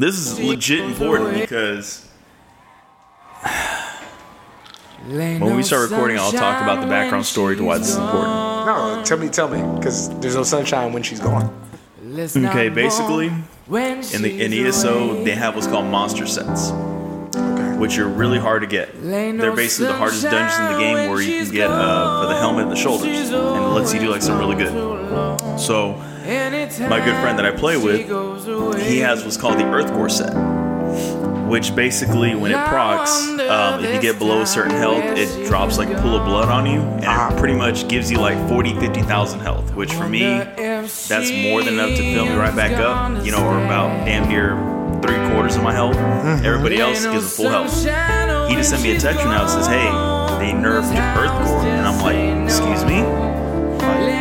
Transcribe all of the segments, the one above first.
This is legit important because when we start recording, I'll talk about the background story to why this is important. No, tell me, tell me, because there's no sunshine when she's gone. Okay, basically, in the in ESO, they have what's called monster sets, Okay. which are really hard to get. They're basically the hardest dungeons in the game where you can get uh, for the helmet and the shoulders, and it lets you do like some really good. So, my good friend that I play with, he has what's called the Earthgore set, which basically, when it procs, um, if you get below a certain health, it drops like a pool of blood on you, and it pretty much gives you like 40, 50,000 health, which for me, that's more than enough to fill me right back up, you know, or about damn near three quarters of my health. Everybody else gives a full health. He just sent me a text now that says, hey, they nerfed Earth Core. And I'm like, excuse me?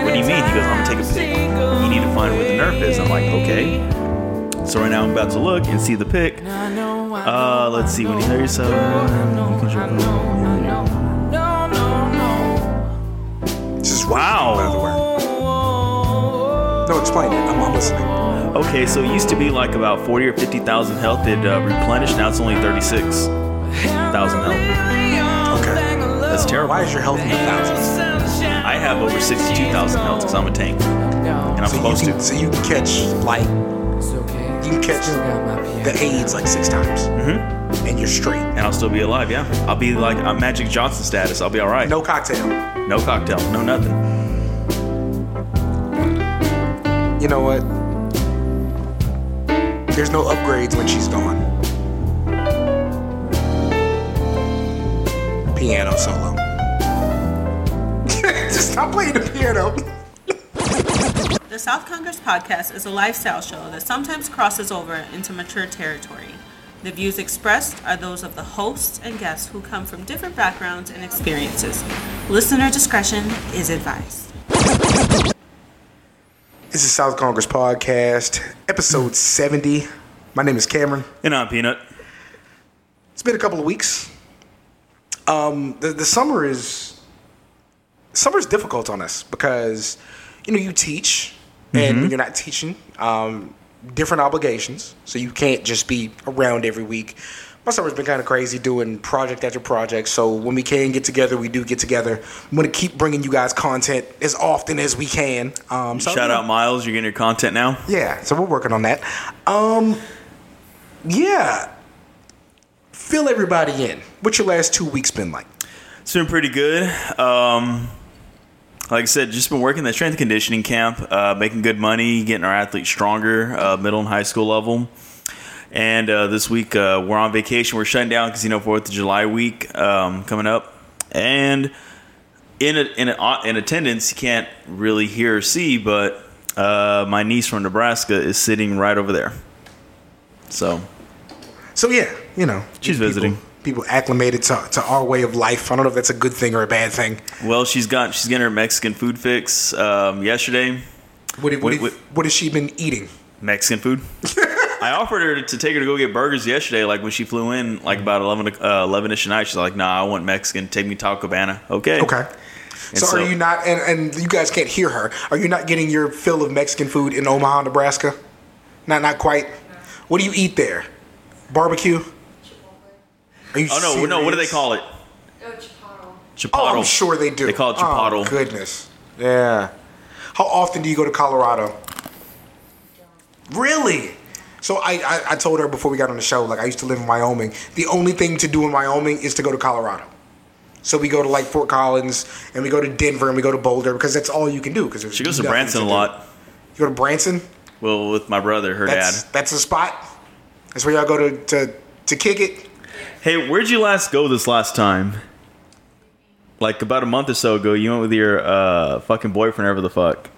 What do you mean? He goes, I'm gonna take a pic. You need to find where the nerf is. I'm like, okay. So right now I'm about to look and see the pic. Uh, let's see. When you hear yourself, you can This is Wow. By the way. No, explain it. I'm, I'm listening. Okay, so it used to be like about 40 or 50,000 health it uh, replenished. Now it's only 36,000 health. Okay. That's terrible. Why is your health in the thousands? I have over 62,000 health because I'm a tank. And I'm So you, supposed can, to. so you can catch like you can catch the AIDS like six times, mm-hmm. and you're straight. And I'll still be alive, yeah. I'll be like a Magic Johnson status. I'll be all right. No cocktail. No cocktail, no nothing. You know what? There's no upgrades when she's gone. Piano solo. Just stop playing the piano. The South Congress podcast is a lifestyle show that sometimes crosses over into mature territory. The views expressed are those of the hosts and guests who come from different backgrounds and experiences. Listener discretion is advised. This is South Congress podcast, episode 70. My name is Cameron. And I'm Peanut. It's been a couple of weeks. Um, the, the summer is summer's difficult on us because you know you teach, and when you're not teaching, um, different obligations, so you can't just be around every week. My summer's been kind of crazy doing project after project. So when we can get together, we do get together. I'm gonna keep bringing you guys content as often as we can. Um, so, Shout out Miles, you're getting your content now. yeah, so we're working on that. Um, yeah, fill everybody in. What's your last two weeks been like? It's been pretty good. Um, like I said, just been working the strength and conditioning camp, uh, making good money, getting our athletes stronger, uh, middle and high school level. And uh, this week uh, we're on vacation. We're shutting down because you know Fourth of July week um, coming up, and in a, in a, in attendance you can't really hear or see, but uh, my niece from Nebraska is sitting right over there. So So yeah, you know, She's visiting. People acclimated to, to our way of life. I don't know if that's a good thing or a bad thing. well, she's got she's getting her Mexican food fix um, yesterday. What, what, what, what has she been eating? Mexican food. I offered her to take her to go get burgers yesterday, like when she flew in, like about 11, uh, 11ish at night. She's like, nah, I want Mexican. Take me to Taco Cabana. Okay. Okay. So, so- are you not? And, and you guys can't hear her. Are you not getting your fill of Mexican food in Omaha, Nebraska? Not not quite. What do you eat there? Barbecue. Are you? Oh, no, no, what do they call it? Oh, Chipotle. Chipotle. Oh, I'm sure they do. They call it Chipotle. Oh, goodness. Yeah. How often do you go to Colorado? Really? So I, I, I told her before we got on the show, like I used to live in Wyoming. The only thing to do in Wyoming is to go to Colorado. So we go to like Fort Collins and we go to Denver and we go to Boulder because that's all you can do. Because She goes to Branson a lot. You go to Branson. Well, with my brother, her That's dad. that's the spot. That's where y'all go to to to kick it. Hey, where'd you last go this last time? Like about a month or so ago, you went with your uh, fucking boyfriend, whatever the fuck.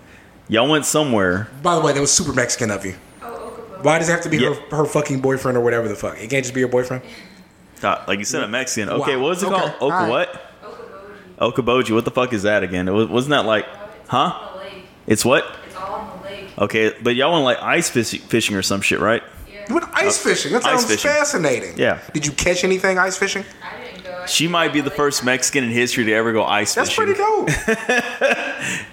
Y'all went somewhere. By the way, that was super Mexican of you. Oh, Why does it have to be Yeah. her, her fucking boyfriend or whatever the fuck? It can't just be your boyfriend. Uh, Like you said, a Mexican. Okay, Wow. what was it Okay, called? Oka alright. what? Okoboji. Okoboji. What the fuck is that again? It was, wasn't that like, It's huh? on the lake. It's what? It's all on the lake. Okay, but y'all went like ice fishing or some shit, right? Yeah. You went ice fishing. That Uh, ice sounds fishing. fascinating. Yeah. Did you catch anything ice fishing? I didn't go. She might be the first Mexican in history to ever go ice fishing. That's fishing. pretty dope.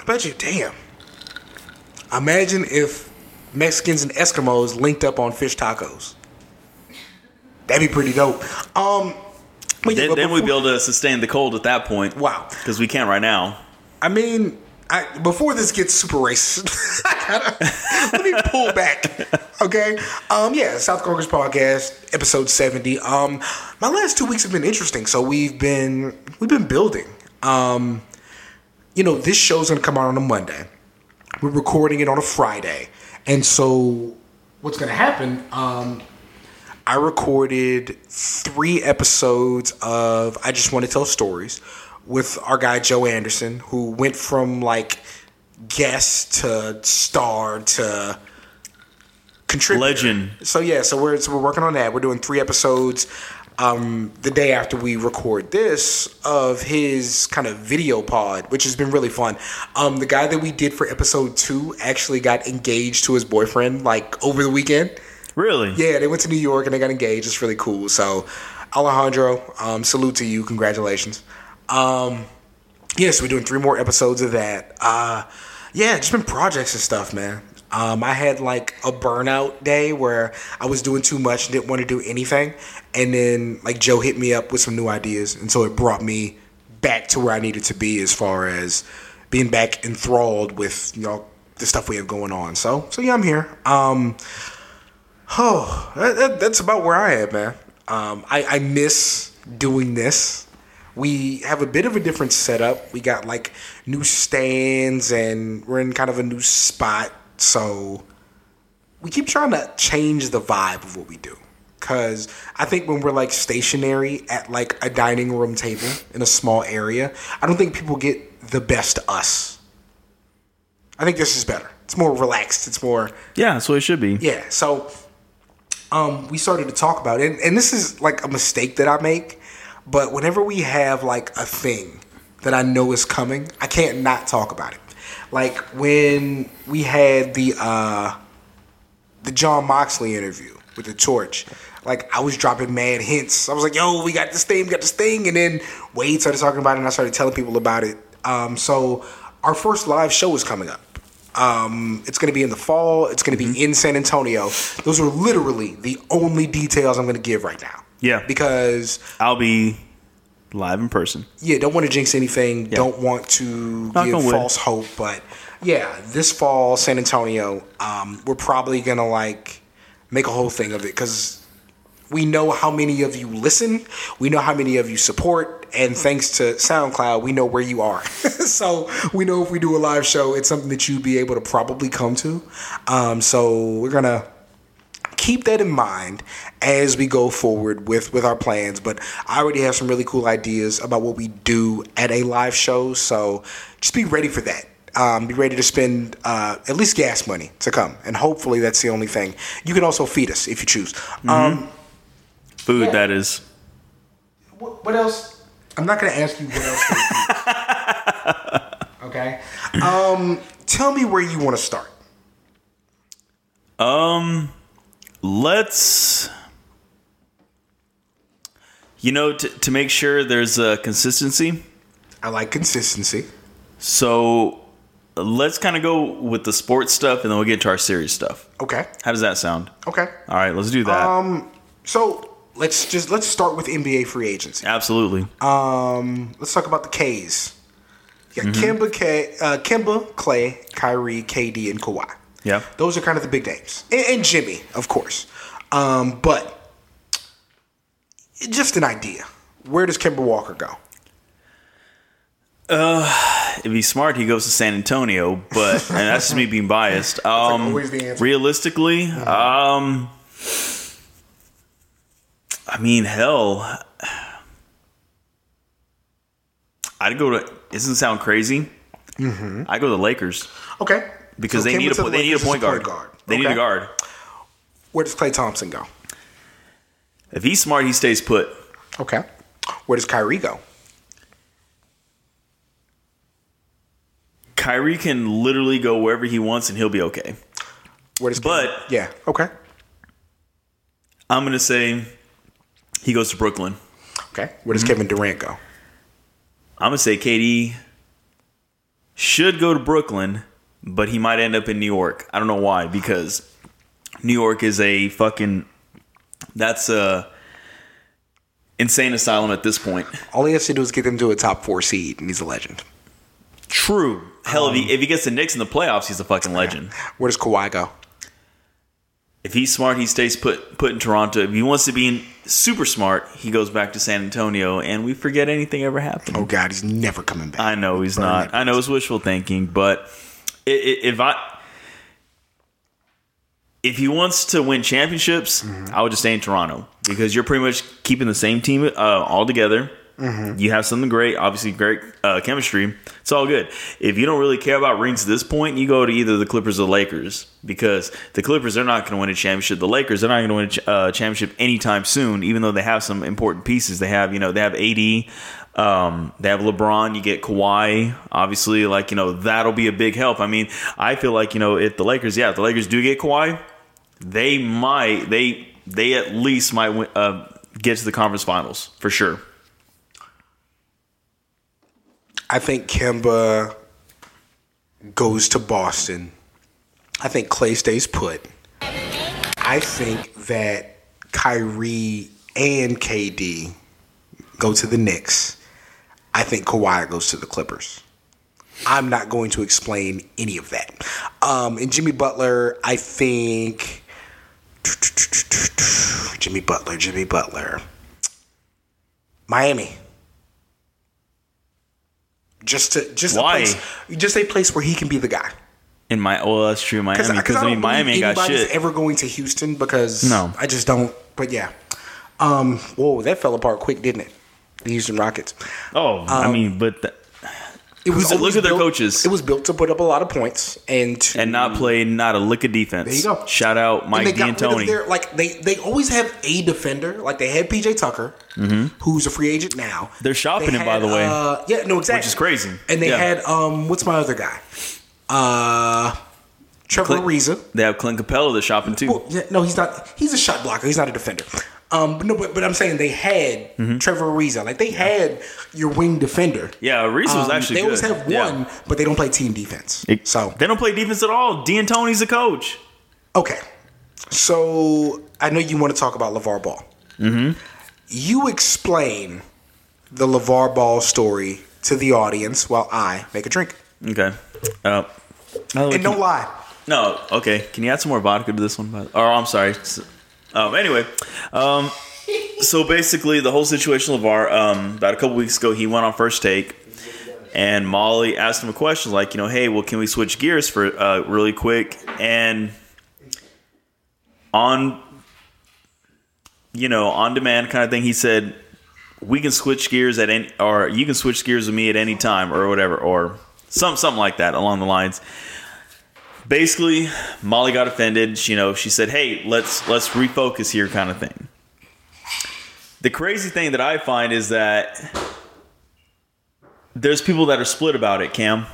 I bet you, damn. Imagine if Mexicans and Eskimos linked up on fish tacos. That'd be pretty dope. Um, but yeah, Then, but then we'd be able to sustain the cold at that point. Wow. Because we can't right now. I mean, I, before this gets super racist, gotta, let me pull back. Okay. Um. Yeah. South Congress podcast, episode seventy. Um. My last two weeks have been interesting. So we've been we've been building. Um. You know, this show's gonna come out on a Monday. We're recording it on a Friday, and so what's gonna happen? Um. I recorded three episodes of I Just Want to Tell Stories with our guy Joe Anderson, who went from like guest to star to contributor. Legend. So yeah, so we're so we're working on that. We're doing three episodes um, the day after we record this of his kind of video pod, which has been really fun. Um, the guy that we did for episode two actually got engaged to his boyfriend like over the weekend. Really? Yeah, they went to New York and they got engaged. It's really cool. So, Alejandro, um, salute to you. Congratulations. Um, yes, we're doing three more episodes of that. Uh, yeah, just been projects and stuff, man. Um, I had like a burnout day where I was doing too much and didn't want to do anything. And then like Joe hit me up with some new ideas. And so it brought me back to where I needed to be as far as being back enthralled with, you know, the stuff we have going on. So, so yeah, I'm here. Um, Oh, that, that- that's about where I am, man. Um, I, I miss doing this. We have a bit of a different setup. We got like new stands and we're in kind of a new spot. So we keep trying to change the vibe of what we do. Cause I think when we're like stationary at like a dining room table in a small area, I don't think people get the best us. I think this is better. It's more relaxed. It's more Yeah, so it should be. yeah. So um, we started to talk about it, and, and this is like a mistake that I make. But whenever we have like a thing that I know is coming, I can't not talk about it. Like when we had the uh, the Jon Moxley interview with the Torch. Like I was dropping mad hints. I was like, "Yo, we got this thing, we got this thing," and then Wade started talking about it, and I started telling people about it. Um, so our first live show is coming up. Um, it's going to be in the fall. It's going to be in San Antonio. Those are literally the only details I'm going to give right now. Yeah. Because I'll be live in person. yeah, don't want to jinx anything. Yeah. Don't want to Knock give false hope, but yeah, this fall, San Antonio, um, we're probably gonna like make a whole thing of it because we know how many of you listen, we know how many of you support, and thanks to SoundCloud, we know where you are. so we know if we do a live show, it's something that you'd be able to probably come to. Um, so we're gonna keep that in mind as we go forward with with our plans but i already have some really cool ideas about what we do at a live show so just be ready for that. Um, be ready to spend uh, at least gas money to come and hopefully that's the only thing. You can also feed us if you choose. Um, Food, Yeah. that is. what, what else? I'm not going to ask you what else okay? Um, tell me where you want to start. Um, let's. You know, to, to make sure there's a consistency. i like consistency So let's kind of go with the sports stuff, and then we'll get to our serious stuff. okay How does that sound? okay All right, let's do that. Um, so let's just let's start with NBA free agency. Absolutely. Um, let's talk about the K's. You got Kemba, K, uh, Kemba, Klay, Kyrie, KD, and Kawhi. Yeah. Those are kind of the big names, and, and Jimmy, of course. Um, but just an idea. Where does Kemba Walker go? If he's smart, he goes to San Antonio, but and that's just me being biased. Um, answer. realistically, um, I mean, hell, I'd go to. It doesn't sound crazy. Mm-hmm. I go to the Lakers Okay, because So they need a the they need a point guard. They need a guard. Where does Klay Thompson go? If he's smart, he stays put. Okay, where does Kyrie go? Kyrie can literally go wherever he wants and he'll be okay. Where does But- yeah, okay, I'm gonna say he goes to Brooklyn. okay. Where does Mm-hmm. Kevin Durant go? I'm gonna say KD should go to Brooklyn, but he might end up in New York. I don't know why because New York is a fucking that's a insane asylum at this point. All he has to do is get them to a top four seed, and he's a legend. True. Hell, if, he, um, if he gets the Knicks in the playoffs, he's a fucking legend. Where does Kawhi go? If he's smart, he stays put put in Toronto. If he wants to be in, super smart, he goes back to San Antonio, and we forget anything ever happened. Oh God, he's never coming back. I know he's Burn not. I know it's wishful thinking, but if I if he wants to win championships, I would just stay in Toronto because you're pretty much keeping the same team uh, all together. You have something great, obviously great uh, chemistry. It's all good. If you don't really care about rings at this point, you go to either the Clippers or the Lakers because the Clippers are not going to win a championship. The Lakers are not going to win a ch- uh, championship anytime soon, even though they have some important pieces. They have, you know, they have AD, um, they have LeBron. You get Kawhi, obviously. Like you know, that'll be a big help. I mean, I feel like you know, if the Lakers, yeah, if the Lakers do get Kawhi, they might they they at least might win, uh, get to the conference finals for sure. I think Kemba goes to Boston. I think Klay stays put. I think that Kyrie and KD go to the Knicks. I think Kawhi goes to the Clippers. I'm not going to explain any of that. Um, and Jimmy Butler, I think. Jimmy Butler, Jimmy Butler. Miami. Just to just Why? a place, just a place where he can be the guy. In my well, that's true, Miami. Because I, don't mean, Miami got shit. ever going to Houston because No. I just don't. But yeah, um, whoa, that fell apart quick, didn't it? The Houston Rockets. oh, I mean, but th- It was Look always at their built- coaches. It was built to put up a lot of points and to, and not play not a lick of defense. There you go. Shout out and Mike they got D'Antoni. their- like they they always have a defender. Like they had PJ Tucker, who's a free agent now. Mm-hmm. They're shopping They him, by the way. Uh, yeah, no, exactly. Which is crazy. And they Yeah. had um, what's my other guy? Uh, Trevor Clint- Ariza. They have Clint Capela. They're shopping too. Well, yeah, no, he's not. He's a shot blocker. He's not a defender. Um, but no, but, but I'm saying they had Mm-hmm. Trevor Ariza. Like they had your wing defender. yeah, Reese was Um, actually they good. always have Yeah. one, but they don't play team defense. It- so they don't play defense at all. D'Antoni's the coach. okay, so I know you want to talk about LaVar Ball. Mm-hmm. You explain the LaVar Ball story to the audience while I make a drink. Okay. Uh, oh, And don't lie. No, okay. Can you add some more vodka to this one? Or I'm sorry. Um, anyway, um, so basically the whole situation, LaVar, um, about a couple weeks ago, he went on first take, and Molly asked him a question like, you know, hey, well, can we switch gears for uh, really quick? And on, you know, on demand kind of thing, he said, we can switch gears at any, or you can switch gears with me at any time, or whatever, or some something like that along the lines basically molly got offended. She- you know she said hey let's let's refocus here kind of thing. The crazy thing that i find is that there's people that are split about it cam.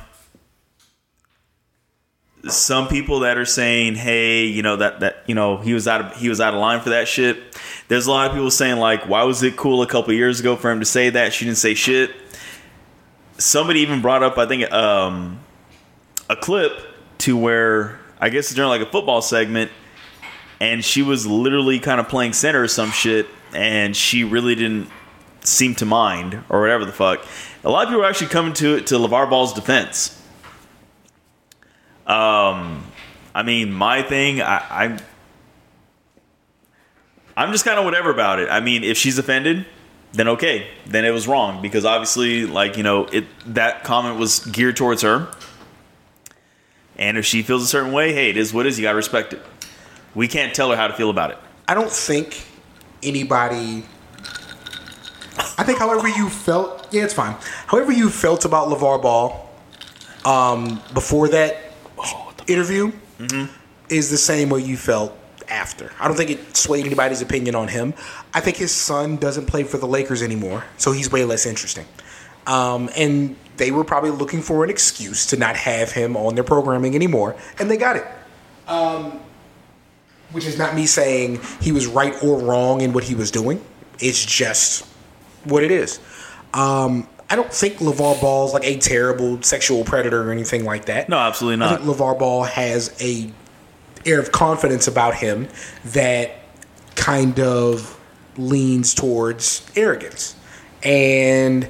Some people that are saying hey you know that that you know he was out of he was out of line for that shit. There's a lot of people saying like why was it cool a couple years ago for him to say that? She didn't say shit. Somebody even brought up i think um a clip to where I guess during like a football segment, and she was literally kind of playing center or some shit, and she really didn't seem to mind or whatever the fuck. A lot of people are actually coming to it to LaVar Ball's defense. Um, I mean, my thing, I, I'm, I'm just kind of whatever about it. I mean, if she's offended, then okay, then it was wrong because obviously, like you know, it that comment was geared towards her. And if she feels a certain way, hey, it is what it is. You gotta respect it. We can't tell her how to feel about it. I don't think anybody. I think however you felt, yeah, it's fine. However you felt about LaVar Ball um, before that interview is the same way you felt after. I don't think it swayed anybody's opinion on him. I think his son doesn't play for the Lakers anymore, so he's way less interesting. Um, and they were probably looking for an excuse to not have him on their programming anymore, and they got it which is not me saying he was right or wrong in what he was doing. It's just what it is. Um, I don't think LaVar Ball's like a terrible sexual predator or anything like that. No, absolutely I not. think LaVar Ball has a air of confidence about him that kind of leans towards arrogance. And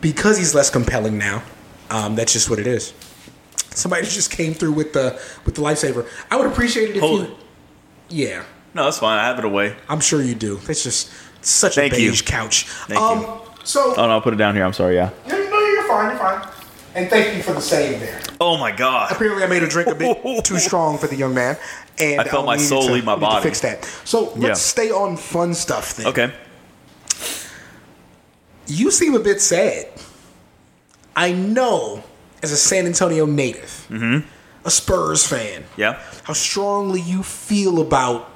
because he's less compelling now, um, that's just what it is. Somebody just came through with the with the lifesaver. I would appreciate it if Hold you. it. Yeah, No, that's fine. I have it away. I'm sure you do. It's just such Thank a you. beige couch. Thank um, you. So Oh no, I'll put it down here. I'm sorry. Yeah. no, no, you're fine. You're fine. And thank you for the save there. Oh my god. Apparently, I made a drink a bit too strong for the young man, and I felt my soul to- leave my we need to body. fix that. So let's Yeah. stay on fun stuff then. Okay. You seem a bit sad. I know, as a San Antonio native, Mm-hmm. a Spurs fan, Yeah. how strongly you feel about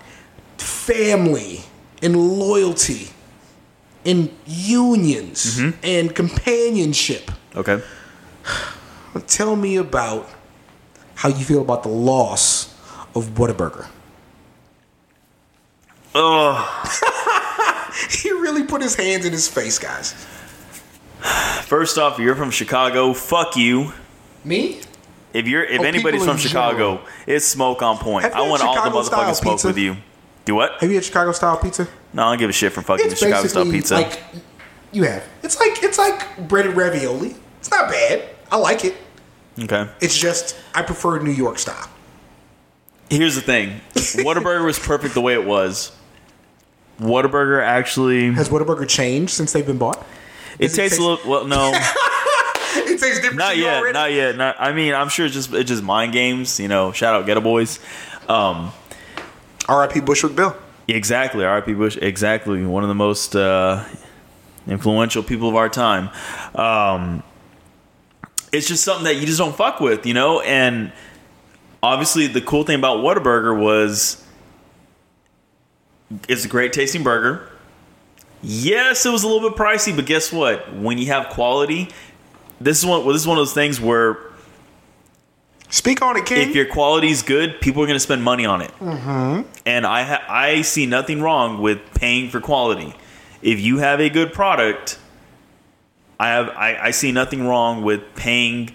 family and loyalty and unions Mm-hmm. and companionship. Okay. Tell me about how you feel about the loss of Whataburger. Oh, He really put his hands in his face, guys. first off, you're from Chicago, fuck you. Me? If you're if Oh, anybody's from Chicago, general. it's smoke on point. I want all the motherfucking smoke pizza? with you. Do what? Have you had Chicago style pizza? No, I don't give a shit from fucking the Chicago style pizza. like you have. It's like it's like breaded ravioli. It's not bad. I like it. okay. It's just I prefer New York style. Here's the thing. Whataburger was perfect the way it was. Whataburger actually Has Whataburger changed since they've been bought? it it tastes taste- a little well no. It tastes different. Not yet, already? not yet. Not, I mean, I'm sure it's just it's just mind games. You know, shout out Geto Boys. Um, R.I.P. Bushwick Bill. exactly, R.I.P. Bush. Exactly, one of the most uh, influential people of our time. Um, it's just something that you just don't fuck with, you know. And obviously, the cool thing about Whataburger was it's a great tasting burger. Yes, it was a little bit pricey, but guess what? When you have quality, this is one. Well, this is one of those things where Speak on it, King. if your quality is good, people are going to spend money on it. Mm-hmm. And I ha- I see nothing wrong with paying for quality. If you have a good product, I have I, I see nothing wrong with paying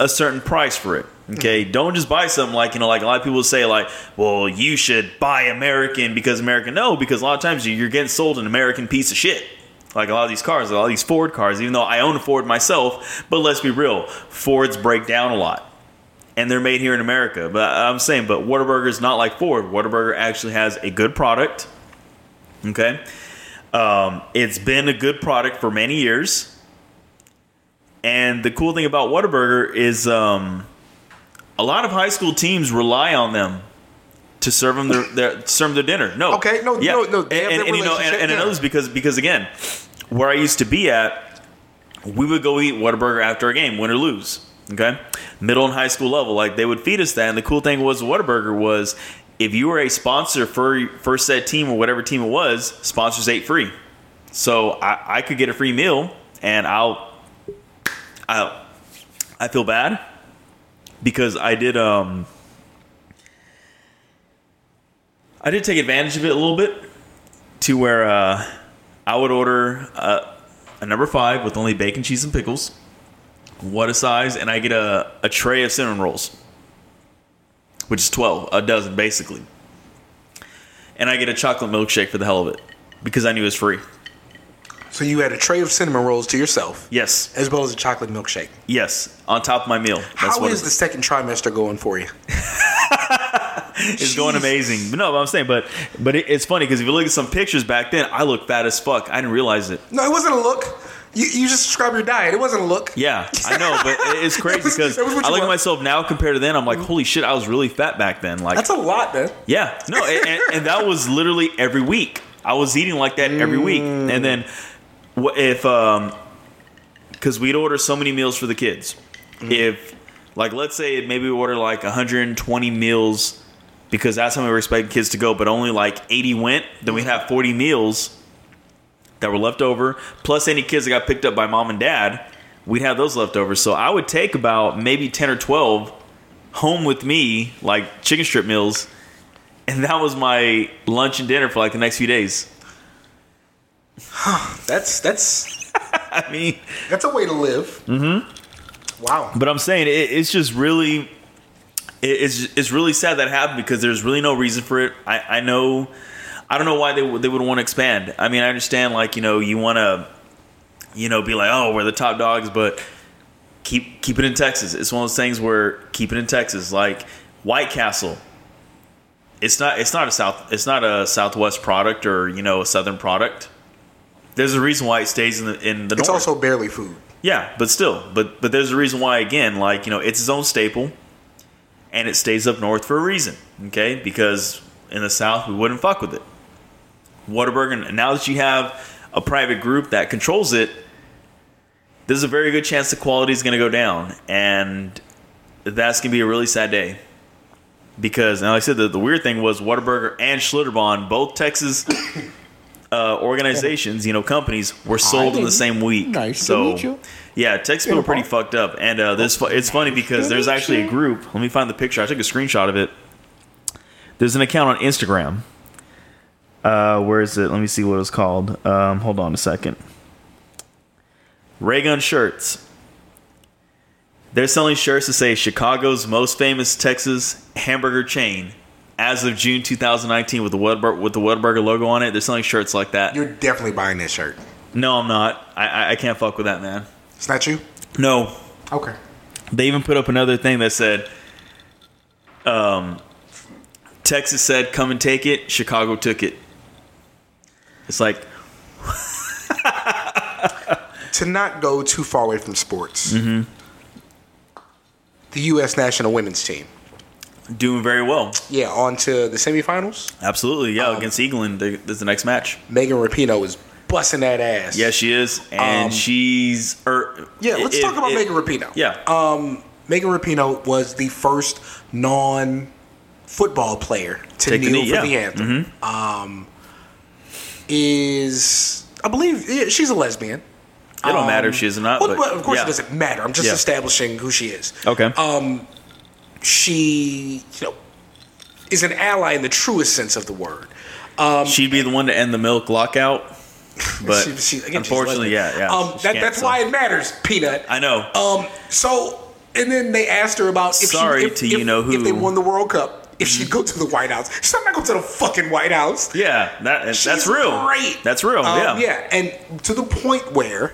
a certain price for it. Okay, don't just buy something like you know, like a lot of people say, like, well, you should buy American because American. No, because a lot of times you're getting sold an American piece of shit. Like a lot of these cars, a lot of these Ford cars. Even though I own a Ford myself, but let's be real, Fords break down a lot and they're made here in America. But I'm saying, but Whataburger is not like Ford. Whataburger actually has a good product. Okay, um, it's been a good product for many years. And the cool thing about Whataburger is, um, a lot of high school teams rely on them to serve them their, their serve them their dinner. No, Okay, no, yeah, no, no, have and, and, you know, and, and yeah. another is because because again, where I used to be at, we would go eat Whataburger after a game, win or lose. Okay, middle and high school level, like they would feed us that. And the cool thing was Whataburger was if you were a sponsor for for said team or whatever team it was, sponsors ate free. So I, I could get a free meal, and I'll I'll I feel bad because I did um I did take advantage of it a little bit to where uh, I would order uh, a number five with only bacon, cheese, and pickles. What a size, and I get a, a tray of cinnamon rolls, which is twelve, a dozen basically, and I get a chocolate milkshake for the hell of it because I knew it was free. So you had a tray of cinnamon rolls to yourself, Yes, as well as a chocolate milkshake. yes, on top of my meal. That's How what is the second trimester going for you? It's going amazing. But no, but I'm saying, but but it, it's funny because if you look at some pictures back then, I look fat as fuck. I didn't realize it. No, it wasn't a look. You, you just described your diet. It wasn't a look. Yeah, I know, but it- it's crazy because I look at myself now compared to then. I'm like, mm-hmm. holy shit, I was really fat back then. Like, That's a lot, man. yeah, no, and, and, and that was literally every week. I was eating like that every week, and then what if um, because we'd order so many meals for the kids. If like let's say maybe we order like 120 meals because that's how we were expecting kids to go, but only like 80 went, then we'd have 40 meals that were left over, plus any kids that got picked up by mom and dad, we'd have those left over. So I would take about maybe 10 or 12 home with me, like chicken strip meals, and that was my lunch and dinner for like the next few days. That's that's I mean, That's a way to live. Mm-hmm. Wow. but I'm saying it, it's just really, it, it's it's really sad that happened because there's really no reason for it. I, I know, I don't know why they would they would want to expand. I mean, I understand like you know you want to, you know, be like oh we're the top dogs, but keep keep it in Texas. It's one of those things where keep it in Texas. Like White Castle, it's not it's not a south it's not a Southwest product or you know a Southern product. There's a reason why it stays in the in the It's north. also barely food. Yeah, but still, but but there's a reason why again, like you know, it's its own staple, and it stays up north for a reason. Okay, because in the south we wouldn't fuck with it. Whataburger. Now that you have a private group that controls it, there's a very good chance the quality is going to go down, and that's going to be a really sad day. Because, and like I said, the, the weird thing was Whataburger and Schlitterbahn, both Texas uh, organizations, you know, companies, were sold in the same week. Nice so, yeah, Texas people are pretty fucked up, and uh, this it's funny because there's actually a group. Let me find the picture. I took a screenshot of it. There's an account on Instagram. Uh, where is it? Let me see what it's called. Um, hold on a second. Raygun shirts. They're selling shirts to say Chicago's most famous Texas hamburger chain. As of June 2019, with the Whataburger, with the Whataburger logo on it, they're selling shirts like that. You're definitely buying this shirt. no, I'm not. I, I, I can't fuck with that, man. It's not you? No, Okay. they even put up another thing that said, um, Texas said, come and take it. Chicago took it. It's like, To not go too far away from sports, Mm-hmm. the U.S. national women's team. Doing very well. Yeah, on to the semifinals. Absolutely. Yeah. Um, against England, is the next match. Megan Rapinoe is busting that ass. Yeah, she is. And Um, she's. Er, Yeah, let's it- talk about it- Megan Rapinoe. Yeah. Um, Megan Rapinoe was the first non-football player to Take the kneel knee, for yeah. the anthem. Um, is I believe yeah, she's a lesbian. it don't um, matter if she is or not. Well, but, of course yeah. it doesn't matter. I'm just Yeah. establishing who she is. Okay. Um, she, you know, is an ally in the truest sense of the word. Um, She'd be the one to end the milk lockout. But she- she- again, unfortunately, yeah, yeah. Um, that, that's so- why it matters, Peanut. I know. Um, so and then they asked her about if Sorry she, if, to you if, know if they won the World Cup, if she'd go to the White House. She's not going to the fucking White House. yeah, that, that's real. Great. That's real. Um, yeah. yeah, and to the point where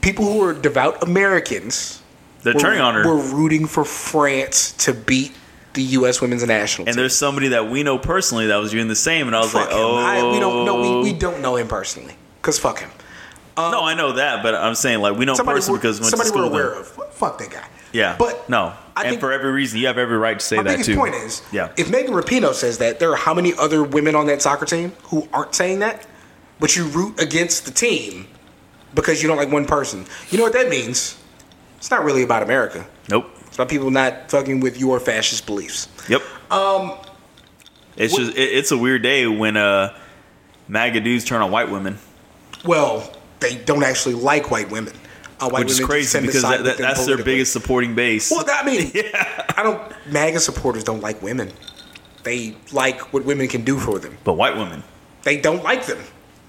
people who are devout Americans They're were, turning on her. were rooting for France to beat the U.S. women's national and team. there's somebody that we know personally that was doing the same, and I was Fuck like, him. oh, I, we don't know. We, we oh. don't know him personally. Cause fuck him. Um, no, I know that, but I'm saying like we know Somebody, personally because we went to somebody school we're aware of. Fuck that guy. Yeah, but no, I and think for every reason, you have every right to say my that biggest too. point is, yeah, if Megan Rapinoe says that, there are how many other women on that soccer team who aren't saying that, but you root against the team because you don't like one person. You know what that means? It's not really about America. nope, It's about people not fucking with your fascist beliefs. yep. Um, it's what- just it, it's a weird day when uh, MAGA dudes turn on white women, Well, they don't actually like white women. Uh, white which is crazy because that, that, that's their biggest supporting base. Well, I mean, I don't. MAGA supporters don't like women. They like what women can do for them. but white women, They don't like them.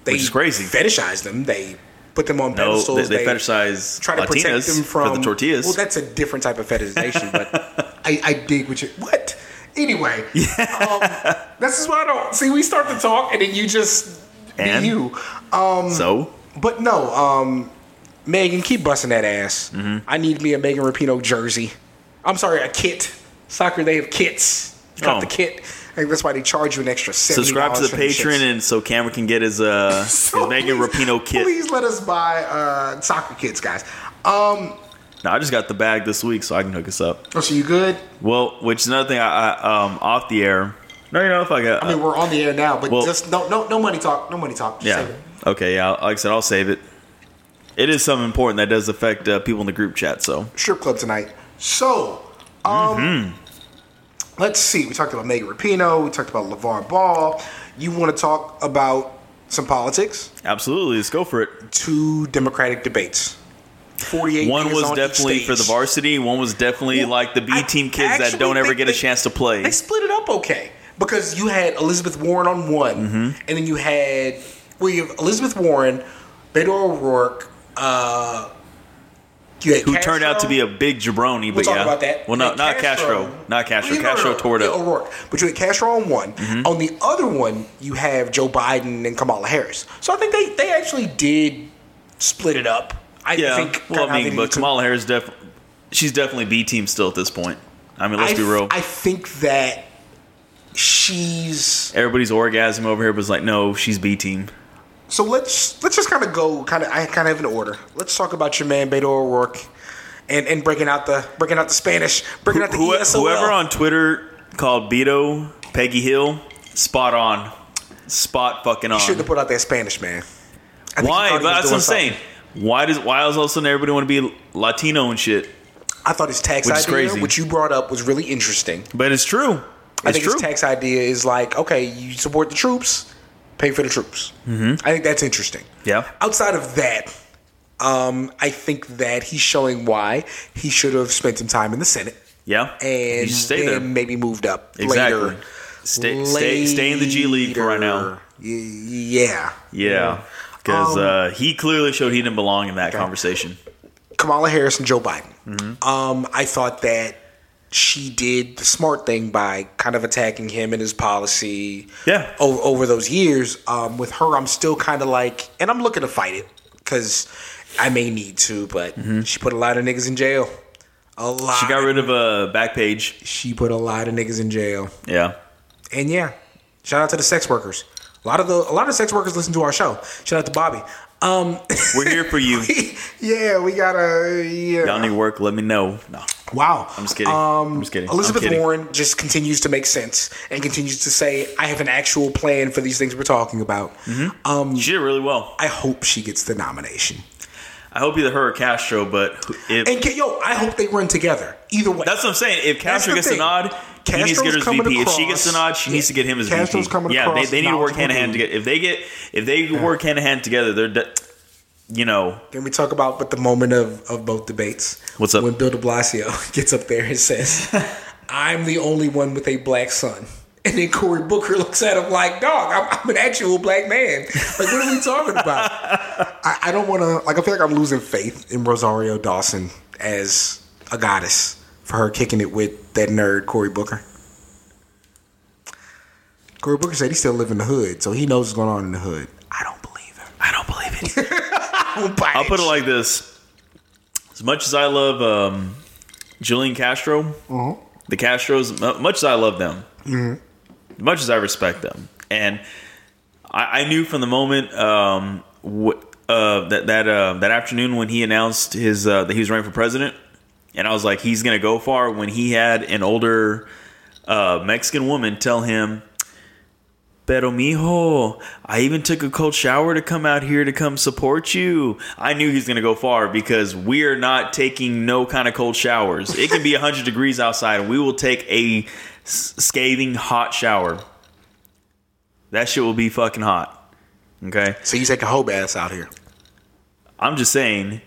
They Which is crazy. Fetishize them. They put them on no, pedestals. they, they fetishize try to protect them from for the tortillas. Well, that's a different type of fetishization, but I, I dig what you what. Anyway, um, this is why I don't see. We start to talk, and then you just And? be you. Um, so but no, um, Megan, keep busting that ass. Mm-hmm. I need me a Megan Rapinoe jersey. I'm sorry, a kit. Soccer, they have kits. Got Oh. the kit. Think that's why they charge you an extra seventy. subscribe to the Patreon, and so Cameron can get his uh so his Megan Rapinoe kit. Please let us buy uh, soccer kits, guys. Um, No, I just got the bag this week, so I can hook us up. oh, so you good? Well, which is another thing. I, I um off the air. No, you know if I got. I mean, we're on the air now, but Well- just no, no, no money talk. No money talk. Just yeah. save it. Okay. Yeah. Like I said, I'll save it. It is something important that does affect uh, people in the group chat. So strip club tonight. So, um, Mm-hmm. Let's see. We talked about Megan Rapinoe. We talked about LaVar Ball. You want to talk about some politics? absolutely, let's go for it. Two Democratic debates. Forty-eight. One was on definitely for the varsity. One was definitely Well, like the B team kids that don't ever get a they- chance to play. They split it up okay because you had Elizabeth Warren on one, Mm-hmm. and then you had well, you have Elizabeth Warren, Beto O'Rourke, Uh, Who turned out to be a big jabroni, We'll but yeah. about that. Well, no, not Castro. Not Castro. Well, no, no, Castro no. tore it up. Mm-hmm. O'Rourke. But you had Castro on one. On the other one, you have Joe Biden and Kamala Harris. So I think they, they actually did split it up. I Yeah. think. well, I mean, but Kamala Harris def she's definitely B team still at this point. I mean, let's I, be real. I think that she's Everybody's orgasm over here was like, no, she's B team. So let's let's just kind of go kind of I kind of have an order. Let's talk about your man Beto O'Rourke and and breaking out the breaking out the Spanish, breaking out the Who- ESOL. whoever on Twitter called Beto Peggy Hill, spot on, spot fucking on. shouldn't have put out that Spanish man. I think he Why? But that's what I'm saying. Why does why does all of a sudden everybody want to be Latino and shit? I thought his tax Which idea, crazy. which you brought up, was really interesting. But it's true. It's I think true. his tax idea is like, okay, you support the troops, pay for the troops. Mm-hmm. I think that's interesting. Yeah. Outside of that, um, I think that he's showing why he should have spent some time in the Senate yeah. and stay then there. maybe moved up Exactly. later. Stay, stay, stay in the G League for right now. Yeah. Yeah, because Um, uh, he clearly showed he didn't belong in that conversation. Kamala Harris and Joe Biden. Mm-hmm. Um, I thought that she did the smart thing by kind of attacking him and his policy. Yeah. Over, over those years, um, with her, I'm still kind of like, and I'm looking to fight it because I may need to, but she put a lot of niggas in jail. A lot. Mm-hmm. She got rid of a Backpage. She put a lot of niggas in jail. Yeah. And yeah, shout out to the sex workers. A lot of the a lot of sex workers listen to our show. Shout out to Bobby. Um, We're here for you. yeah, we gotta. Yeah. Y'all need work, let me know. No. Wow. I'm just kidding. Um, I'm just kidding. Elizabeth kidding. Warren just continues to make sense and continues to say, I have an actual plan for these things we're talking about. Mm-hmm. Um, She did really well. I hope she gets the nomination. I hope either her or Castro, but if, And yo, I hope they run together. Either way. that's what I'm saying. If Castro gets thing. the nod, he needs to get her Castro's as coming VP. If she gets the across- nod, she needs to get him as Castro's VP. coming yeah, they, across they need to work hand in hand together. If they get if they work hand in hand together, they're de- you know Can we talk about but the moment of, of both debates? What's up? When Bill de Blasio gets up there and says, I'm the only one with a black son. And then Cory Booker looks at him like, dog, I'm, I'm an actual black man. Like, what are we talking about? I, I don't want to, like, I feel like I'm losing faith in Rosario Dawson as a goddess for her kicking it with that nerd, Cory Booker. Cory Booker said he still live in the hood, so he knows what's going on in the hood. I don't believe him. I don't believe it. I don't buy I'll put it like this: as much as I love um, Julian Castro, Mm-hmm. the Castros, much as I love them, much as I respect them, and I, I knew from the moment um, wh- uh, that that uh, that afternoon when he announced his uh, that he was running for president, and I was like, he's gonna go far. When he had an older uh, Mexican woman tell him. Pero mijo, I even took a cold shower to come out here to come support you. I knew he's gonna go far because we are not taking no kind of cold showers. It can be hundred degrees outside, and we will take a scathing hot shower. That shit will be fucking hot. Okay, So you take a hoe bass out here. I'm just saying.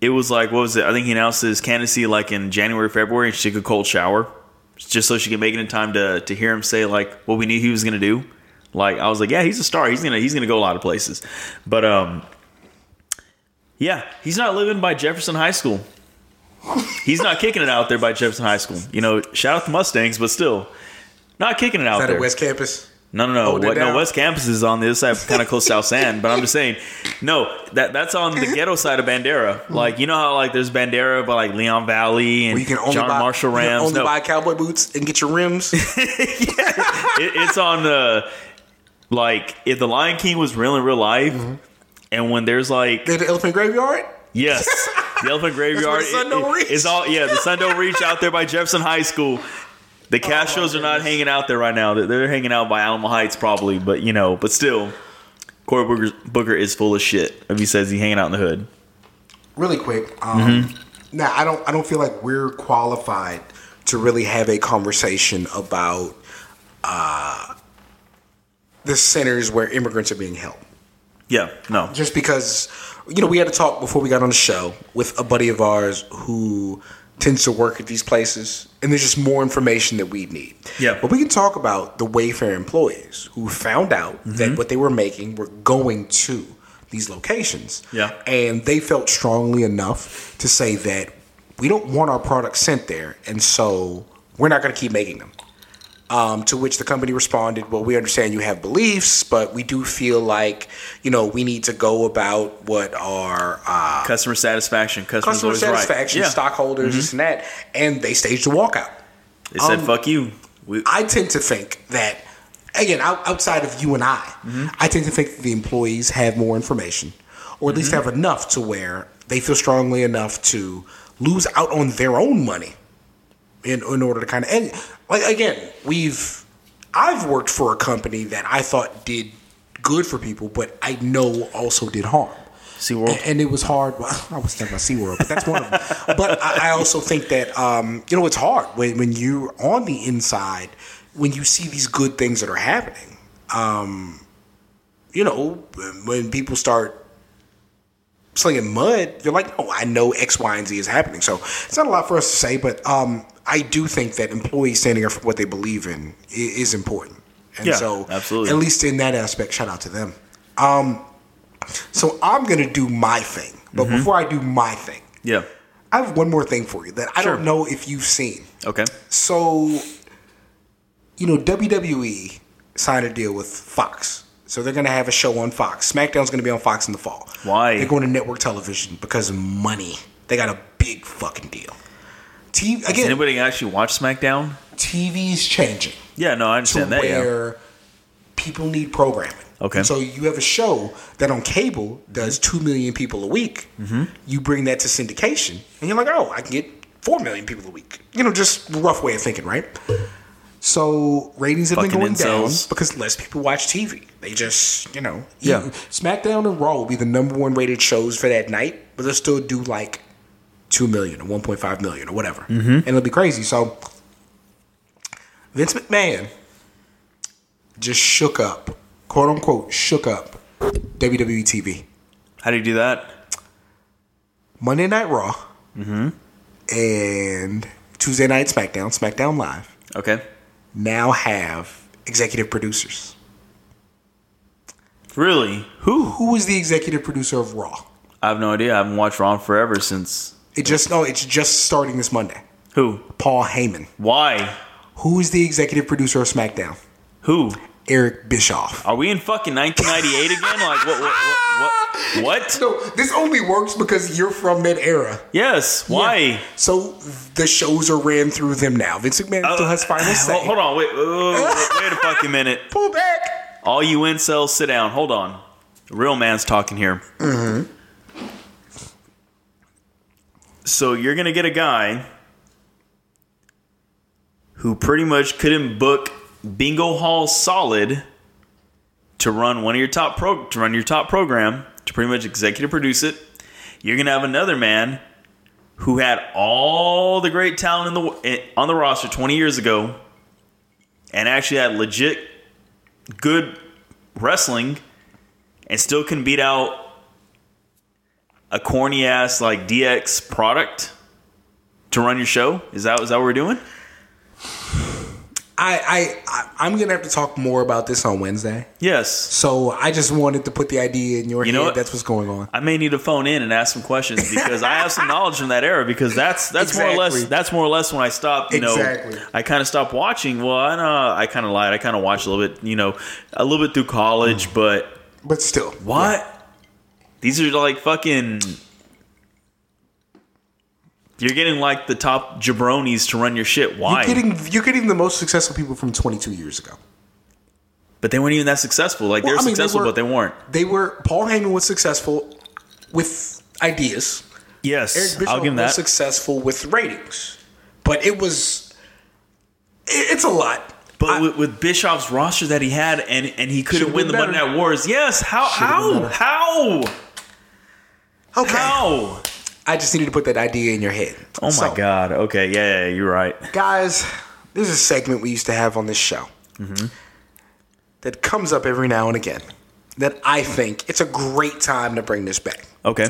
It was like what was it? I think he announced his candidacy like in January, February, and she took a cold shower just so she could make it in time to to hear him say like what we knew he was gonna do. Like I was like, yeah, he's a star. He's gonna he's gonna go a lot of places. But um, yeah, he's not living by Jefferson High School. He's not kicking it out there by Jefferson High School. You know, shout out the Mustangs, but still, not kicking it out Is that there. at West Campus? No, no, no. What, no. West Campus is on the other side, kind of close to South Sand. But I'm just saying, no, that that's on the ghetto side of Bandera. Like you know how like there's Bandera by like Leon Valley and Where you can only John buy, Marshall you can Rams. only No, buy cowboy boots and get your rims. it, it's on the like if the Lion King was real in real life, Mm-hmm. and when there's like the elephant graveyard. yes, the Elephant Graveyard sun it- it- it's all yeah. The sun don't reach out there by Jefferson High School. The Castros are not hanging out there right now. They're, they're hanging out by Alamo Heights probably, but you know, but still, Cory Booker, Booker is full of shit if he says he's hanging out in the hood. Really quick. Um, Mm-hmm. Now I don't. I don't feel like we're qualified to really have a conversation about uh, the centers where immigrants are being held. Yeah, no, just because you know we had to talk before we got on the show with a buddy of ours who tends to work at these places and there's just more information that we need Yeah. but we can talk about the wayfair employees who found out Mm-hmm. that what they were making were going to these locations. Yeah. And they felt strongly enough to say that we don't want our products sent there, and so we're not going to keep making them. Um, to which the company responded, "Well, we understand you have beliefs, but we do feel like you know we need to go about what our uh, Customer satisfaction. Customer satisfaction, right. Stockholders, this and that," and they staged a walkout. They said, Um, "Fuck you." We, I tend to think that, again, out, outside of you and I, Mm-hmm. I tend to think that the employees have more information, or at least Mm-hmm. have enough to where they feel strongly enough to lose out on their own money in, in order to kind of, and like, again, we've, I've worked for a company that I thought did good for people, but I know also did harm. SeaWorld. And, and it was hard. Well, I was thinking about SeaWorld, but that's one of them. but I, I also think that, um, you know, it's hard when, when you're on the inside, when you see these good things that are happening. Um, you know, when people start slinging mud, you're like, oh, I know X, Y, and Z is happening. So it's not a lot for us to say, but um, I do think that employees standing up for what they believe in is important. And Yeah, so, absolutely. at least in that aspect, shout out to them. Um, so I'm gonna do my thing, but Mm-hmm. before I do my thing, yeah. I have one more thing for you that I Sure. don't know if you've seen. Okay. So, you know, WWE signed a deal with Fox. So they're going to have a show on Fox. SmackDown's going to be on Fox in the fall. Why? They're going to network television because of money. They got a big fucking deal. TV, Does anybody actually watch SmackDown? TV's changing Yeah, no, I understand that. Yeah. where people need programming. Okay. And so you have a show that on cable does two million people a week. Mm-hmm. You bring that to syndication, and you're like, oh, I can get four million people a week. You know, just rough way of thinking, right? So ratings have been going incels. down because less people watch TV. They just, you know, Yeah. even- SmackDown and Raw will be the number one rated shows for that night, but they'll still do like two million or one point five million or whatever, mm-hmm. and it'll be crazy. So Vince McMahon just shook up, quote unquote, shook up WWE TV. How do you do that? Monday Night Raw and Tuesday Night SmackDown, SmackDown Live, Okay. now have executive producers. Really? Who? Who is the executive producer of Raw? I have no idea. I haven't watched Raw forever since. It just no, it's just starting this Monday. Who? Paul Heyman. Why? Who is the executive producer of SmackDown? Who? Eric Bischoff. Are we in fucking 1998 again? Like what? What? What? What? this only works because you're from that era. Yes. Why? Yeah. So the shows are ran through them now. Vince McMahon still has final say. Hold, on. Wait. uh, wait a fucking minute. Pull back. All you incels, sit down. Hold on. The real man's talking here. Mm-hmm. So you're gonna get a guy who pretty much couldn't book Bingo Hall solid to run one of your top pro to run your top program to pretty much executive produce it. You're gonna have another man who had all the great talent in the eh, on the roster 20 years ago, and actually had legit good wrestling, and still can beat out a corny ass like DX product to run your show. Is that is that what we're doing? I, I, I'm gonna have to talk more about this on Wednesday. Yes. So I just wanted to put the idea in your You know head. what? That's what's going on. I may need to phone in and ask some questions because I have some knowledge from that era because that's that's more or less that's more or less when I stopped, you know, I kind of stopped watching. Well, I know I kind of lied. I kind of watched a little bit, you know, a little bit through Mm. college, but But still, what? These are like fucking You're getting like the top jabronis to run your shit. Why? You're getting you're getting the most successful people from 22 years ago. but they weren't even that successful. Like Well, they're I mean, they successful, were- but they weren't. They were Paul Heyman was successful with ideas. Yes, Eric Bischoff I'll give him was that. successful with ratings, but it was it- it's a lot. But I- with, with Bischoff's roster that he had, and and he couldn't win the been Monday. Night Wars. Yes, how Should've how how okay, how? I just needed to put that idea in your head. Oh my So, god. Okay, yeah, yeah, you're right. guys, this is a segment we used to have on this show Mm-hmm. that comes up every now and again. That I think it's a great time to bring this back. Okay,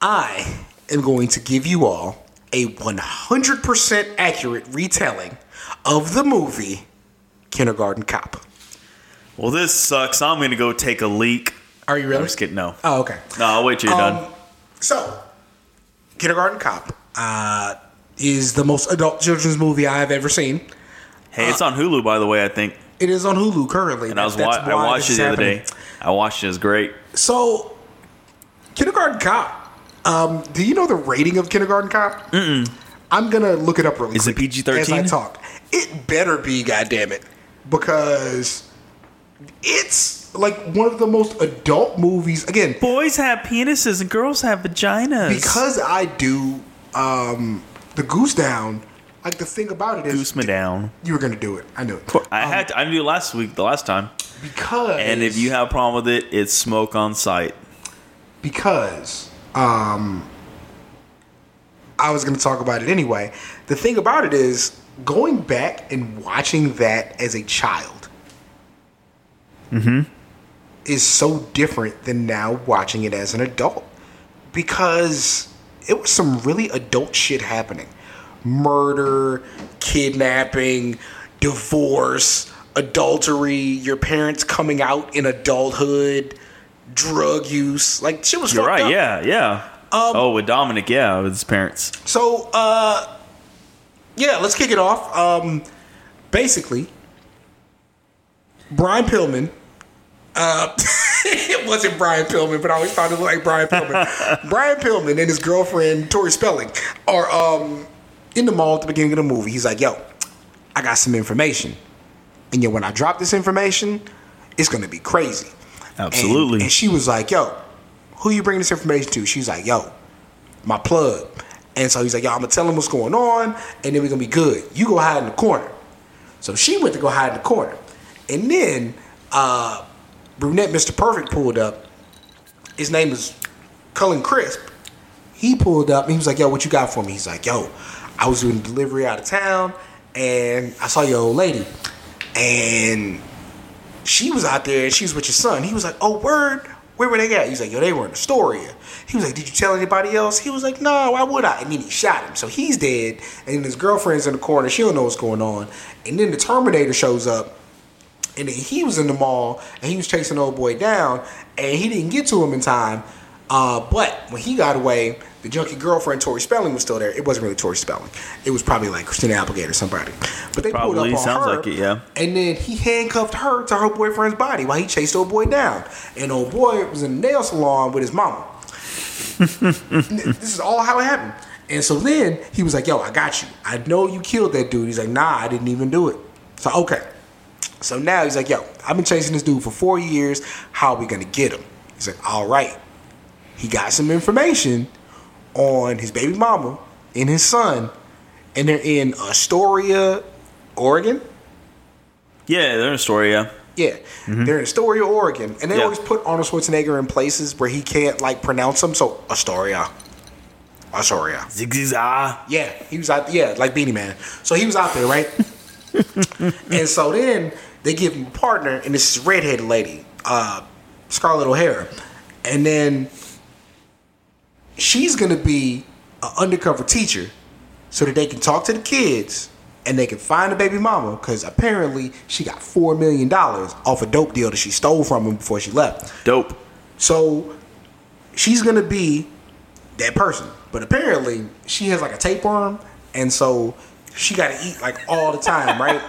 I am going to give you all a 100% accurate retelling of the movie Kindergarten Cop. well this sucks. I'm gonna go take a leak. Are you ready? I'm just kidding. No. Oh, okay. No, I'll wait till you're Um, done. So, Kindergarten Cop uh, is the most adult children's movie I have ever seen. Hey, it's on Hulu, by the way. I think. It is on Hulu currently. And I was That's- wa- that's I watched it the other day. I watched it. It's great. So, Kindergarten Cop. Um, do you know the rating of Kindergarten Cop? Mm-mm. I'm gonna look it up really Is it PG-13? as I talk. It better be, goddammit, because it's like one of the most adult movies. Again, Boys have penises and girls have vaginas. because I do um, the Goose Down. Like the thing about it is, Goose me down. you were gonna do it. I knew it. I had to, I knew last week, the last time. because And if you have a problem with it, it's smoke on sight. because um, I was going to talk about it anyway. The thing about it is going back and watching that as a child is so different than now watching it as an adult because it was some really adult shit happening murder, kidnapping, divorce, adultery, your parents coming out in adulthood, drug use. Like shit was You're right. up. Yeah, yeah. oh, with Dominic, yeah, with his parents. So, uh, yeah, let's kick it off. Um, basically, Brian Pillman. Uh, it wasn't Brian Pillman, but I always thought it looked like Brian Pillman. Brian Pillman and his girlfriend Tori Spelling are um, in the mall at the beginning of the movie. He's like, "Yo, I got some information, and yo, when I drop this information, it's gonna be crazy." And- Absolutely. And, she was like, "Yo, who you bringing this information to?" She's like, "Yo, my plug." And so he's like, "Yo, I'm gonna tell him what's going on, and then we're gonna be good. You go hide in the corner." So she went to go hide in the corner, and then uh, brunette Mr. Perfect pulled up. His name is Cullen Crisp. He pulled up and he was like, "Yo, what you got for me?" He's like, "Yo, I was doing delivery out of town, and I saw your old lady, and she was out there and she was with your son. He was like, oh, word? Where were they at? He's like, yo, they were in Astoria. He was like, did you tell anybody else? He was like, no, why would I? And then he shot him. So he's dead. And his girlfriend's in the corner. She don't know what's going on. And then the Terminator shows up. And then he was in the mall and he was chasing old boy down. And he didn't get to him in time. Uh, but when he got away, the junkie girlfriend Tori Spelling was still there. It wasn't really Tori Spelling. It was probably like Christina Applegate or somebody. But they pulled Probably up on sounds her. like it, yeah. And then he handcuffed her to her boyfriend's body while he chased old boy down. And old boy was in the nail salon with his mama. this is all how it happened. And so then he was like, "Yo, I got you. I know you killed that dude." He's like, "Nah, I didn't even do it." So okay. So now he's like, "Yo, I've been chasing this dude for four years. How are we gonna get him?" He's like, "All right." He got some information on his baby mama and his son, and they're in Astoria, Oregon. Yeah, they're in Astoria. Yeah, mm-hmm. they're in Astoria, Oregon, and they Yeah. always put Arnold Schwarzenegger in places where he can't like pronounce them. So Astoria, Astoria. Zigzag. Yeah, he was out. Yeah, like Beenie Man. So he was out there, right? and so then they give him a partner, and this is a redheaded lady, uh, Scarlett O'Hara, and then she's gonna be an undercover teacher, so that they can talk to the kids and they can find the baby mama because apparently she got four million dollars off a dope deal that she stole from him before she left. Dope. So she's gonna be that person. But apparently she has like a tapeworm, and so she gotta eat like all the time, right?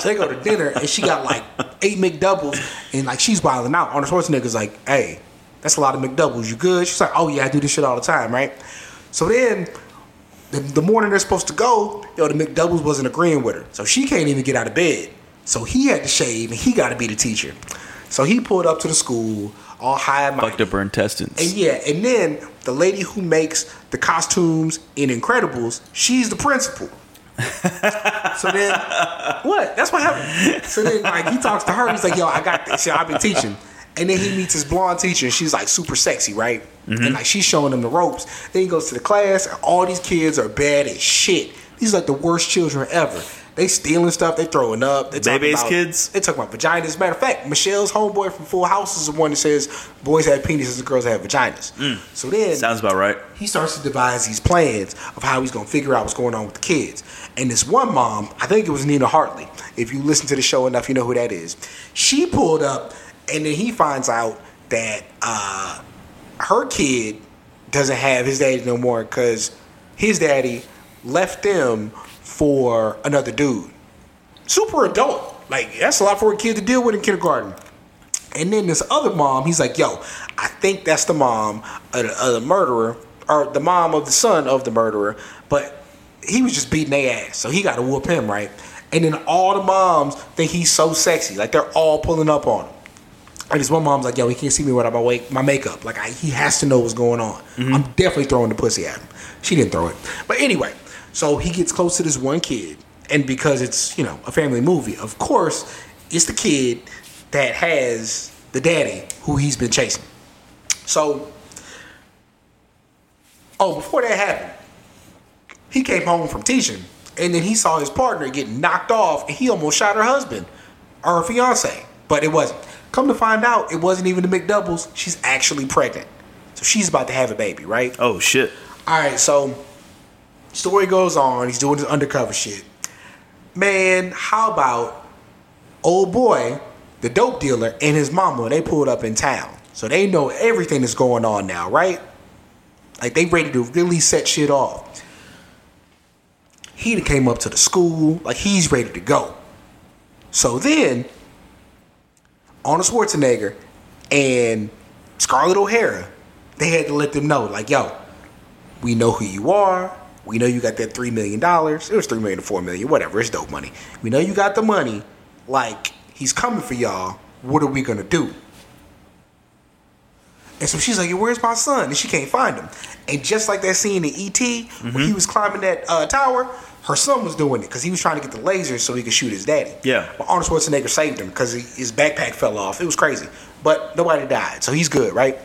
so they go to dinner and she got like eight McDoubles and like she's wilding out. Arnold Schwarzenegger's like, hey, that's a lot of McDoubles. You good? She's like, oh yeah, I do this shit all the time, right? So then the, the morning they're supposed to go, yo, the McDoubles wasn't agreeing with her. So she can't even get out of bed. So he had to shave and he got to be the teacher. So he pulled up to the school all high and mighty. Fucked up her intestines. And yeah, and then the lady who makes the costumes in Incredibles, she's the principal. So then, what? That's what happened. So then, like, he talks to her. He's like, "Yo, I got this. Yo, I've been teaching." And then he meets his blonde teacher, and she's like super sexy, right? Mm-hmm. And like she's showing him the ropes. Then he goes to the class, and all these kids are bad as shit. These are like the worst children ever. They stealing stuff. They throwing up. They talking Baby's about- kids? They talking about vaginas. Matter of fact, Michelle's homeboy from Full House is the one that says boys have penises and girls have vaginas. So then Sounds about right. he starts to devise these plans of how he's gonna figure out what's going on with the kids. And this one mom, I think it was Nina Hartley. If you listen to the show enough, you know who that is. She pulled up, and then he finds out that uh, her kid doesn't have his daddy no more because his daddy left them for another dude. Super adult. Like, that's a lot for a kid to deal with in kindergarten. And then this other mom, he's like, yo, I think that's the mom of the, of the murderer, or the mom of the son of the murderer, but he was just beating their ass, so he got to whoop him, right? And then all the moms think he's so sexy, like they're all pulling up on him. And this one mom's like, yo, he can't see me without my, wake, my makeup. Like, I, he has to know what's going on. Mm-hmm. I'm definitely throwing the pussy at him. She didn't throw it. But anyway, so he gets close to this one kid. And because it's, you know, a family movie, of course, it's the kid that has the daddy who he's been chasing. So, oh, before that happened, he came home from teaching. And then he saw his partner get knocked off and he almost shot her husband or her fiance. But it wasn't. Come to find out, it wasn't even the McDoubles. She's actually pregnant. So she's about to have a baby, right? Oh shit. All right, so story goes on. He's doing his undercover shit. Man, how about old boy, the dope dealer, and his mama? They pulled up in town, so they know everything that's going on now, right? Like they ready to really set shit off. He came up to the school, like he's ready to go. So then, Arnold Schwarzenegger and Scarlett O'Hara, they had to let them know, like, yo, we know who you are. We know you got that three million dollars. It was three million to four million, whatever. It's dope money. We know you got the money. Like he's coming for y'all. What are we gonna do? And so she's like, "Where's my son?" And she can't find him. And just like that scene in ET, when he was climbing that uh, tower, her son was doing it because he was trying to get the laser so he could shoot his daddy. Yeah. But Arnold Schwarzenegger saved him because his backpack fell off. It was crazy, but nobody died, so he's good, right?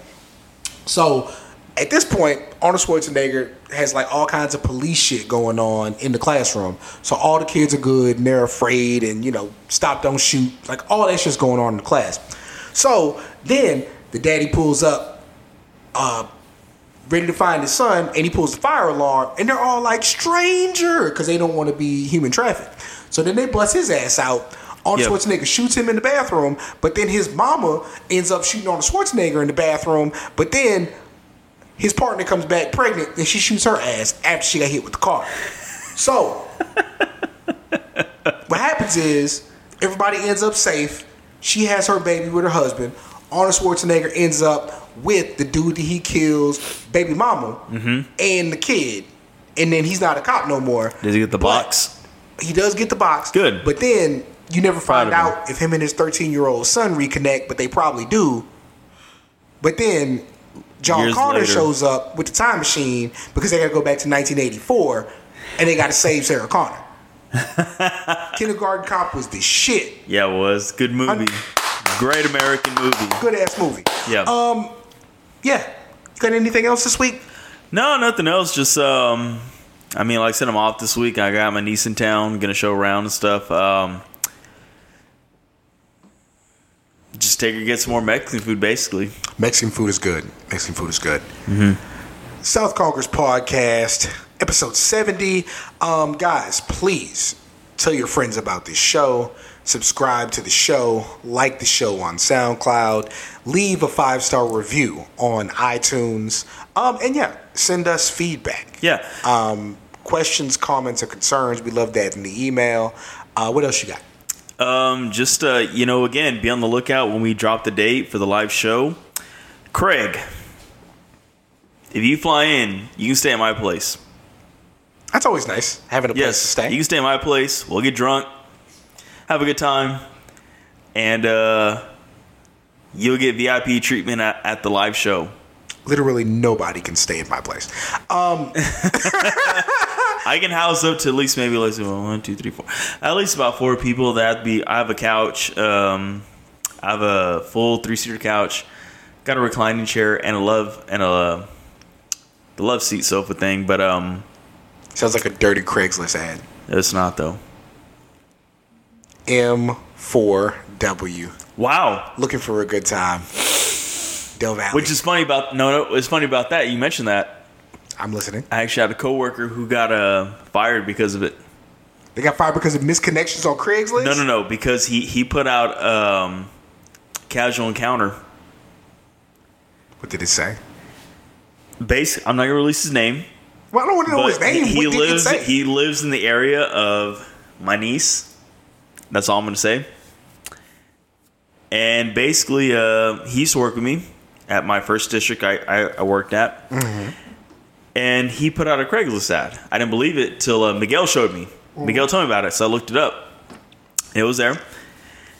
So at this point, Arnold Schwarzenegger has like all kinds of police shit going on in the classroom. So all the kids are good and they're afraid and you know, stop, don't shoot. Like all that shit's going on in the class. So then the daddy pulls up, uh, ready to find his son, and he pulls the fire alarm, and they're all like stranger because they don't want to be human trafficked. So then they bust his ass out. Arnold Yep. Schwarzenegger shoots him in the bathroom, but then his mama ends up shooting Arnold Schwarzenegger in the bathroom. But then his partner comes back pregnant, and she shoots her ass after she got hit with the car. So what happens is everybody ends up safe. She has her baby with her husband. Arnold Schwarzenegger ends up with the dude that he kills, baby mama, mm-hmm. and the kid. And then he's not a cop no more. Does he get the But box? He does get the box. Good. But then you never find of him. out if him and his 13 year old son reconnect, but they probably do. But then John Years Connor later. shows up with the time machine because they got to go back to 1984 and they got to save Sarah Connor. Kindergarten Cop was the shit. Yeah, it was good movie. Great American movie. Good ass movie. Yeah. Um, yeah. You got anything else this week? No, nothing else. Just um, I mean, like I said, I'm off this week. I got my niece in town, gonna show around and stuff. Um, just take her to get some more Mexican food, basically. Mexican food is good. Mexican food is good. South Congress podcast, episode 70. Um, guys, please tell your friends about this show. Subscribe to the show, like the show on SoundCloud, leave a five star review on iTunes, um, and yeah, send us feedback. Yeah. Um, questions, comments, or concerns. We love that in the email. Uh, what else you got? Um, just uh, you know, again, be on the lookout when we drop the date for the live show. Craig, if you fly in, you can stay at my place. That's always nice having a place Yes, to stay. you can stay at my place. We'll get drunk, have a good time, and uh, you'll get VIP treatment at, at the live show. Literally nobody can stay at my place. Um, I can house up to at least maybe let's one, two, three, four. At least about four people. That have to be. I have a couch. Um, I have a full three seater couch. Got a reclining chair and a love and a the love seat sofa thing. But um, sounds like a dirty Craigslist ad. it's not though. M4W. Wow. Looking for a good time. Which is funny about no no. It's funny about that. You mentioned that. I'm listening. I actually had a coworker who got uh, fired because of it. They got fired because of misconnections on Craigslist? No, no, no. Because he he put out um, casual encounter. What did it say? Base. I'm not gonna release his name, Well, I don't want to know his name. he did lives. He lives in the area of my niece. That's all I'm gonna say. And basically, uh, he used to work with me at my first district I, I, I worked at. And he put out a Craigslist ad. I didn't believe it till uh, Miguel showed me. Miguel told me about it, so I looked it up. It was there.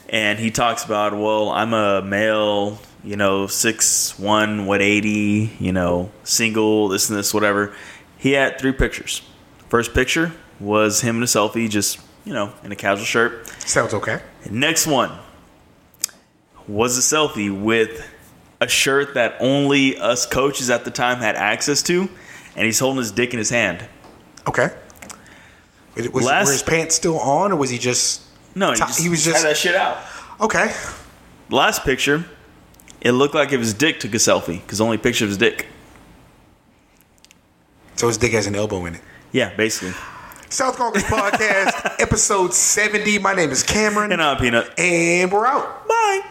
And he talks about, well, I'm a male, you know, six one, what eighty, you know, single, this and this, whatever. He had three pictures. First picture was him in a selfie, just, you know, in a casual shirt. Sounds okay. Next one was a selfie with a shirt that only us coaches at the time had access to, and he's holding his dick in his hand. Okay. Was, was- Last- were his pants still on, or was he just? No, he, Ti- just he was had that shit out. Okay. Last picture, it looked like if his dick took a selfie because only picture of his dick. So his dick has an elbow in it. Yeah, basically. South Congress Podcast, episode 70. My name is Cameron, And I'm Peanut. and we're out. Bye.